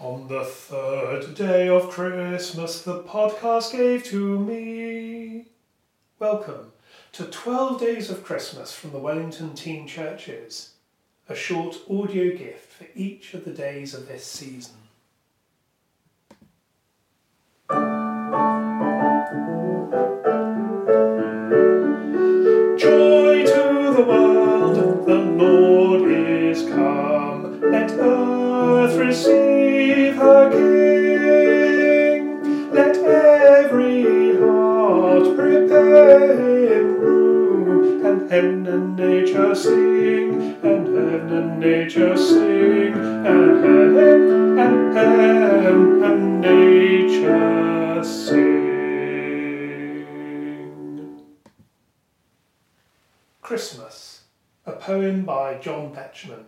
On the third day of Christmas, the podcast gave to me. Welcome to 12 Days of Christmas from the Wellington Teen Churches, a short audio gift for each of the days of this season. Joy to the world, the Lord is come. Let earth receive every heart prepare him room. And heaven and nature sing, and heaven and nature sing, and heaven and heaven and nature sing. Christmas, a poem by John Betjeman.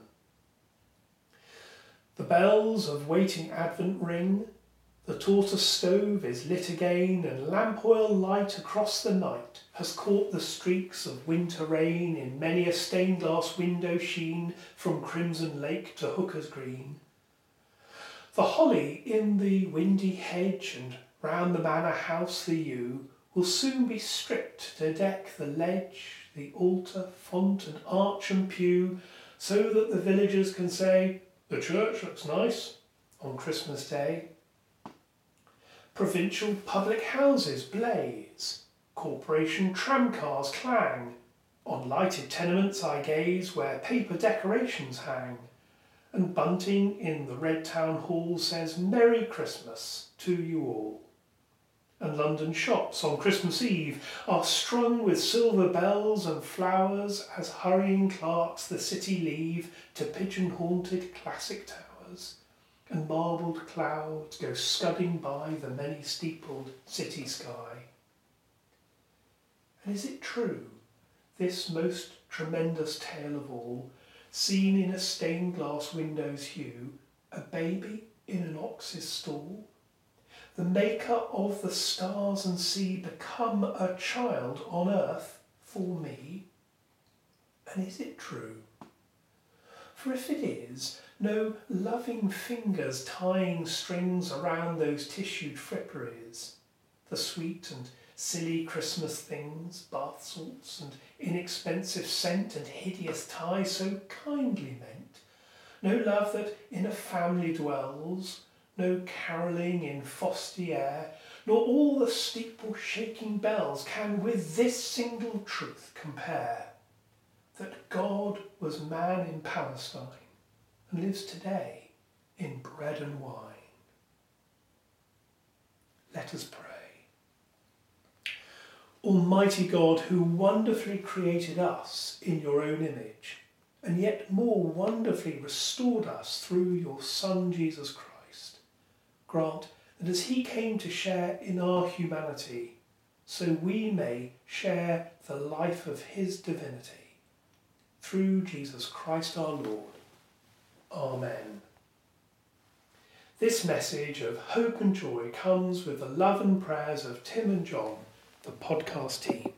The bells of waiting Advent ring, the tortoise stove is lit again, and lamp oil light across the night has caught the streaks of winter rain in many a stained glass window sheen from Crimson Lake to Hooker's Green. The holly in the windy hedge and round the manor house the yew will soon be stripped to deck the ledge, the altar, font, and arch and pew, so that the villagers can say, The church looks nice on Christmas Day. Provincial public houses blaze, corporation tramcars clang. On lighted tenements I gaze where paper decorations hang, and bunting in the red town hall says Merry Christmas to you all. And London shops on Christmas Eve are strung with silver bells and flowers as hurrying clerks the city leave to pigeon haunted classic towers, and marbled clouds go scudding by the many steepled city sky. And is it true, this most tremendous tale of all, seen in a stained glass window's hue, a baby in an ox's stall? the maker of the stars and sea become a child on earth for me? And is it true? For if it is, no loving fingers tying strings around those tissued fripperies, the sweet and silly Christmas things, bath salts and inexpensive scent and hideous tie so kindly meant, no love that in a family dwells, no carolling in frosty air, nor all the steeple shaking bells can with this single truth compare that God was man in Palestine lives today in bread and wine. Let us pray. Almighty God, who wonderfully created us in your own image, and yet more wonderfully restored us through your Son Jesus Christ grant that as he came to share in our humanity, so we may share the life of his divinity. Through Jesus Christ our Lord. Amen. This message of hope and joy comes with the love and prayers of Tim and John, the podcast team.